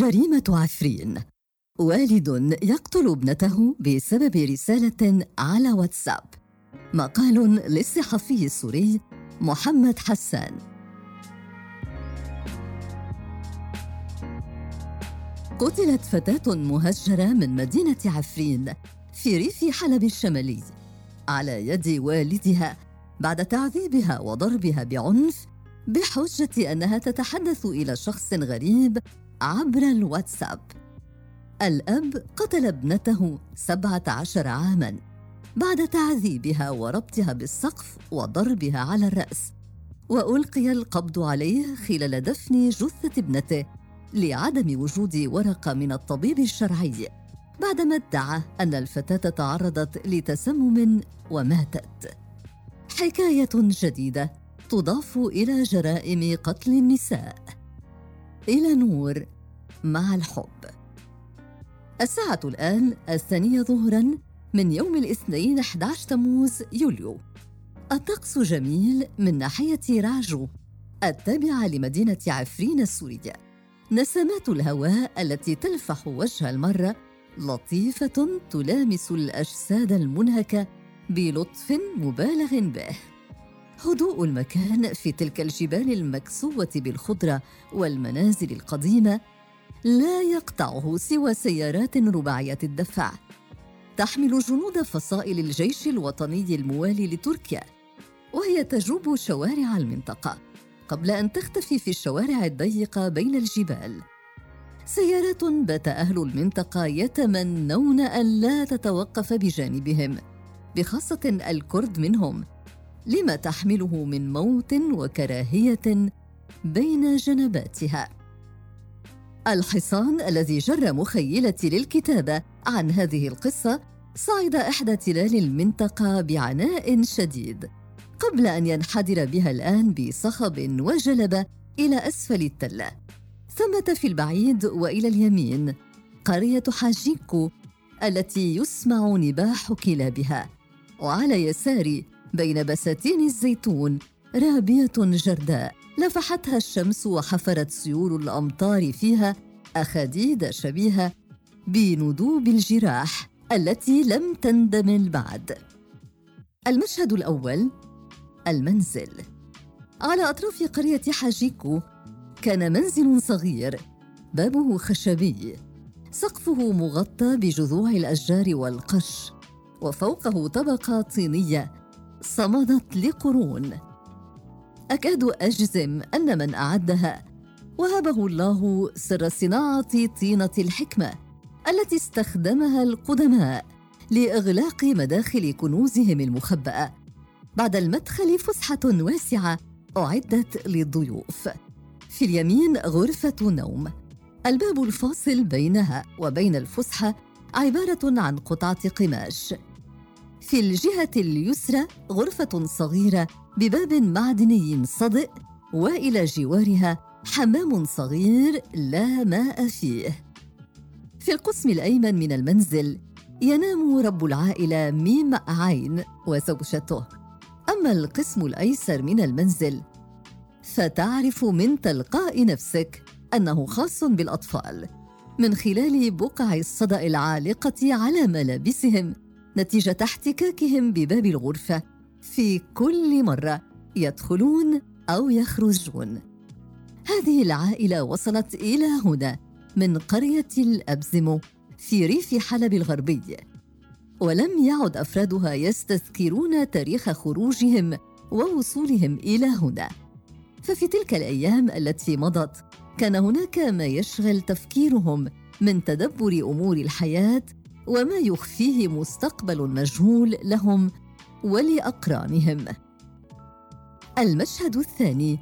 جريمة عفرين. والد يقتل ابنته بسبب رسالة على واتساب. مقال للصحفي السوري محمد حسان. قتلت فتاة مهجرة من مدينة عفرين في ريف حلب الشمالي على يد والدها بعد تعذيبها وضربها بعنف بحجة أنها تتحدث إلى شخص غريب عبر الواتساب. الأب قتل ابنته سبعة عشر عاماً بعد تعذيبها وربطها بالسقف وضربها على الرأس وألقي القبض عليه خلال دفن جثة ابنته لعدم وجود ورقة من الطبيب الشرعي بعدما ادعى أن الفتاة تعرضت لتسمم وماتت. حكاية جديدة تضاف إلى جرائم قتل النساء. إلى نور مع الحب. الساعة الآن الثانية ظهراً من يوم الاثنين 11 تموز يوليو. الطقس جميل من ناحية راجو التابعة لمدينة عفرين السورية. نسمات الهواء التي تلفح وجه المرة لطيفة تلامس الأجساد المنهكة بلطف مبالغ به. هدوء المكان في تلك الجبال المكسوة بالخضرة والمنازل القديمة لا يقطعه سوى سيارات رباعية الدفع. تحمل جنود فصائل الجيش الوطني الموالي لتركيا وهي تجوب شوارع المنطقة قبل أن تختفي في الشوارع الضيقة بين الجبال. سيارات بات أهل المنطقة يتمنون أن لا تتوقف بجانبهم بخاصة الكرد منهم. لما تحمله من موت وكراهية بين جنباتها. الحصان الذي جر مخيلتي للكتابة عن هذه القصة صعد إحدى تلال المنطقة بعناء شديد قبل أن ينحدر بها الآن بصخب وجلبة إلى أسفل التلة. ثمة في البعيد وإلى اليمين قرية حاجيكو التي يسمع نباح كلابها وعلى يساري بين بساتين الزيتون رابية جرداء. لفحتها الشمس وحفرت سيول الأمطار فيها أخاديد شبيهة بندوب الجراح التي لم تندمل بعد المشهد الأول المنزل. على أطراف قرية حاجيكو كان منزل صغير بابه خشبي. سقفه مغطى بجذوع الأشجار والقش وفوقه طبقة طينية صمدت لقرون. أكاد أجزم أن من أعدها. وهبه الله سر صناعة طينة الحكمة التي استخدمها القدماء لإغلاق مداخل كنوزهم المخبأة. بعد المدخل فسحة واسعة أعدت للضيوف. في اليمين غرفة نوم. الباب الفاصل بينها وبين الفسحة عبارة عن قطعة قماش. في الجهة اليسرى غرفة صغيرة بباب معدني صدئ وإلى جوارها حمام صغير لا ماء فيه. في القسم الأيمن من المنزل ينام رب العائلة ميم عين وزوجته. أما القسم الأيسر من المنزل فتعرف من تلقاء نفسك أنه خاص بالأطفال من خلال بقع الصدأ العالقة على ملابسهم نتيجة احتكاكهم بباب الغرفة في كل مرة يدخلون أو يخرجون. هذه العائلة وصلت إلى هنا من قرية الأبزمو في ريف حلب الغربي. ولم يعد أفرادها يستذكرون تاريخ خروجهم ووصولهم إلى هنا. ففي تلك الأيام التي مضت كان هناك ما يشغل تفكيرهم من تدبر أمور الحياة وما يخفيه مستقبل مجهول لهم ولأقرانهم. المشهد الثاني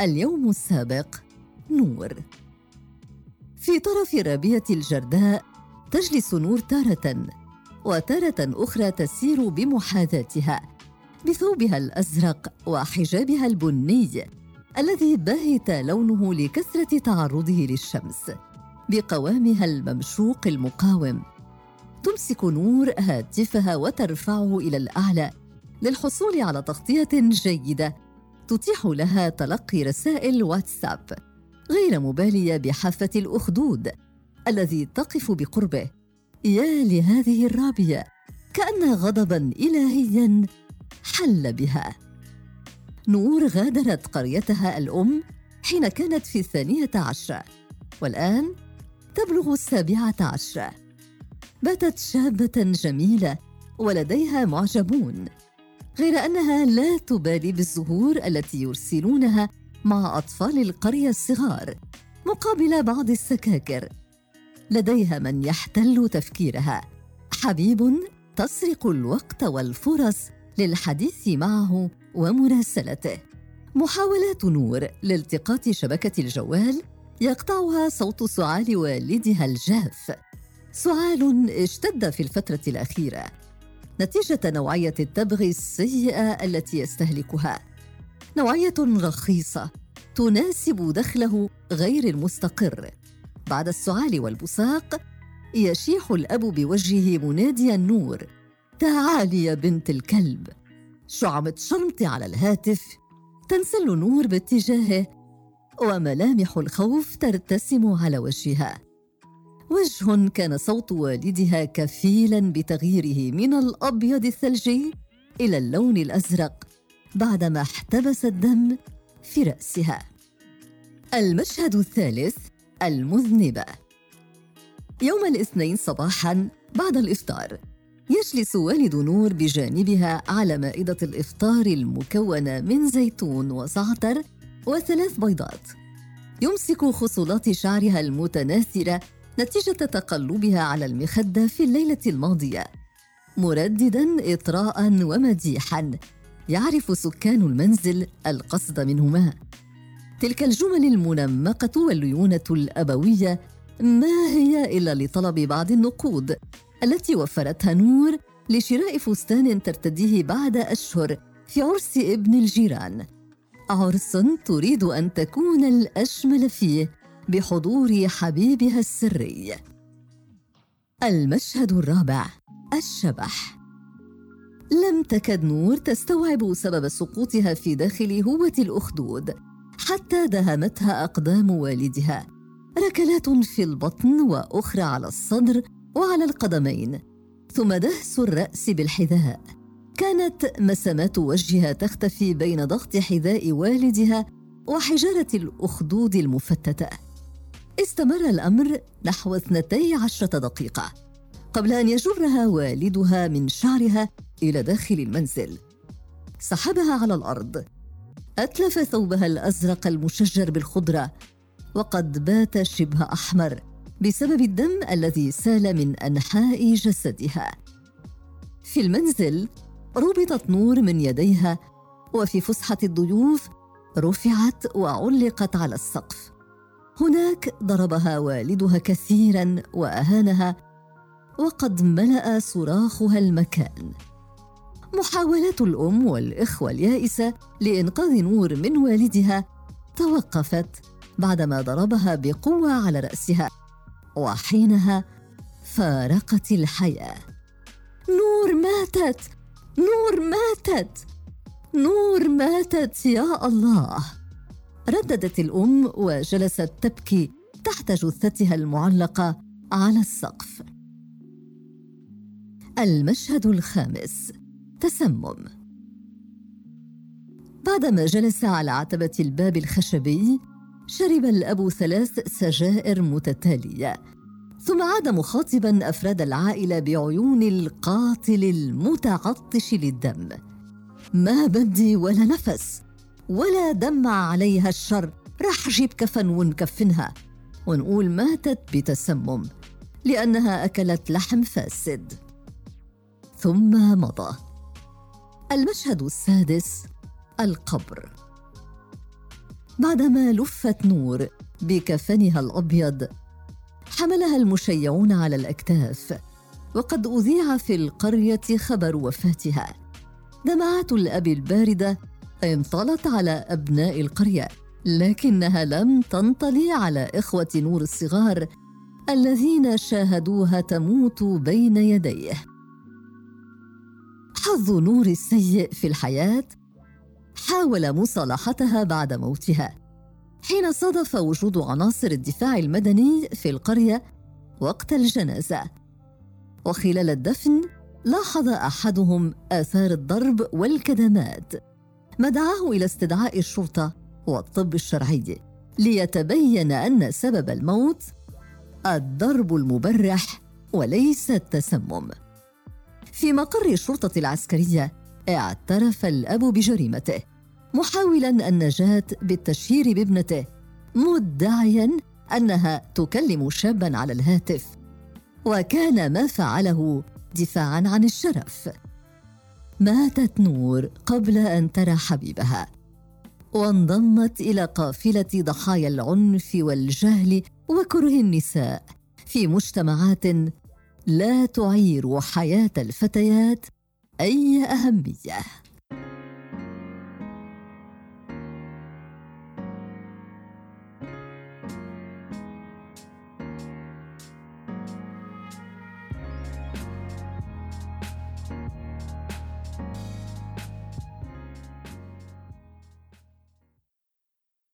اليوم السابق نور. في طرف رابية الجرداء تجلس نور تارة وتارة أخرى تسير بمحاذاتها بثوبها الأزرق وحجابها البني الذي بهت لونه لكثرة تعرضه للشمس بقوامها الممشوق المقاوم. تمسك نور هاتفها وترفعه إلى الأعلى للحصول على تغطية جيدة تتيح لها تلقي رسائل واتساب غير مبالية بحافة الأخدود الذي تقف بقربه. يا لهذه الرابية كأن غضبا الهيا حل بها. نور غادرت قريتها الأم حين كانت في الثانية عشرة والآن تبلغ السابعة عشرة. باتت شابة جميلة ولديها معجبون غير أنها لا تبالي بالزهور التي يرسلونها مع أطفال القرية الصغار مقابل بعض السكاكر. لديها من يحتل تفكيرها. حبيب تسرق الوقت والفرص للحديث معه ومراسلته محاولات نور لالتقاط شبكة الجوال يقطعها صوت سعال والدها الجاف. سعال اشتد في الفترة الأخيرة. نتيجة نوعية التبغ السيئة التي يستهلكها. نوعية رخيصة تناسب دخله غير المستقر. بعد السعال والبصاق يشيح الأب بوجهه مناديا نور تعالي يا بنت الكلب. شعمة شرمتي على الهاتف تنسل نور باتجاهه وملامح الخوف ترتسم على وجهها. وجه كان صوت والدها كفيلا بتغييره من الأبيض الثلجي إلى اللون الأزرق بعدما احتبس الدم في رأسها. المشهد الثالث المذنبة. يوم الاثنين صباحا بعد الإفطار يجلس والد نور بجانبها على مائدة الإفطار المكونة من زيتون وزعتر وثلاث بيضات. يمسك خصلات شعرها المتناثرة نتيجة تقلبها على المخدة في الليلة الماضية. مرددا اطراء ومديحا. يعرف سكان المنزل القصد منهما. تلك الجمل المنمقة والليونة الأبوية ما هي إلا لطلب بعض النقود التي وفرتها نور لشراء فستان ترتديه بعد أشهر في عرس ابن الجيران. عرس تريد أن تكون الأشمل فيه. بحضور حبيبها السري. المشهد الرابع الشبح. لم تكد نور تستوعب سبب سقوطها في داخل هوة الأخدود حتى دهمتها أقدام والدها. ركلات في البطن وأخرى على الصدر وعلى القدمين ثم دهس الرأس بالحذاء. كانت مسامات وجهها تختفي بين ضغط حذاء والدها وحجارة الأخدود المفتتة. استمر الأمر نحو اثنتي عشرة دقيقة قبل أن يجرها والدها من شعرها إلى داخل المنزل. سحبها على الأرض. أتلف ثوبها الأزرق المشجر بالخضرة وقد بات شبه أحمر بسبب الدم الذي سال من أنحاء جسدها. في المنزل ربطت نور من يديها وفي فسحة الضيوف رفعت وعلقت على السقف. هناك ضربها والدها كثيرا وأهانها وقد ملأ صراخها المكان. محاولات الأم والإخوة اليائسة لإنقاذ نور من والدها توقفت بعدما ضربها بقوة على رأسها وحينها فارقت الحياة. نور ماتت! نور ماتت! نور ماتت يا الله! رددت الأم وجلست تبكي تحت جثتها المعلقة على السقف. المشهد الخامس تسمم. بعدما جلس على عتبة الباب الخشبي شرب الأب ثلاث سجائر متتالية ثم عاد مخاطبا أفراد العائلة بعيون القاتل المتعطش للدم. ما بدي ولا نفس. ولا دمع عليها الشر. رح جيب كفن ونكفنها ونقول ماتت بتسمم لأنها أكلت لحم فاسد. ثم مضى. المشهد السادس القبر. بعدما لفت نور بكفنها الأبيض حملها المشيعون على الأكتاف. وقد أذيع في القرية خبر وفاتها. دمعات الأب الباردة انطلت على أبناء القرية لكنها لم تنطلي على إخوة نور الصغار الذين شاهدوها تموت بين يديه. حظ نور السيء في الحياة حاول مصالحتها بعد موتها حين صادف وجود عناصر الدفاع المدني في القرية وقت الجنازة. وخلال الدفن لاحظ أحدهم آثار الضرب والكدمات. ما دعاه إلى استدعاء الشرطة والطب الشرعي ليتبين أن سبب الموت الضرب المبرح وليس التسمم. في مقر الشرطة العسكرية اعترف الأب بجريمته محاولا النجاة بالتشهير بابنته مدعيا أنها تكلم شابا على الهاتف وكان ما فعله دفاعا عن الشرف. ماتت نور قبل أن ترى حبيبها وانضمت إلى قافلة ضحايا العنف والجهل وكره النساء في مجتمعات لا تعير حياة الفتيات أي أهمية.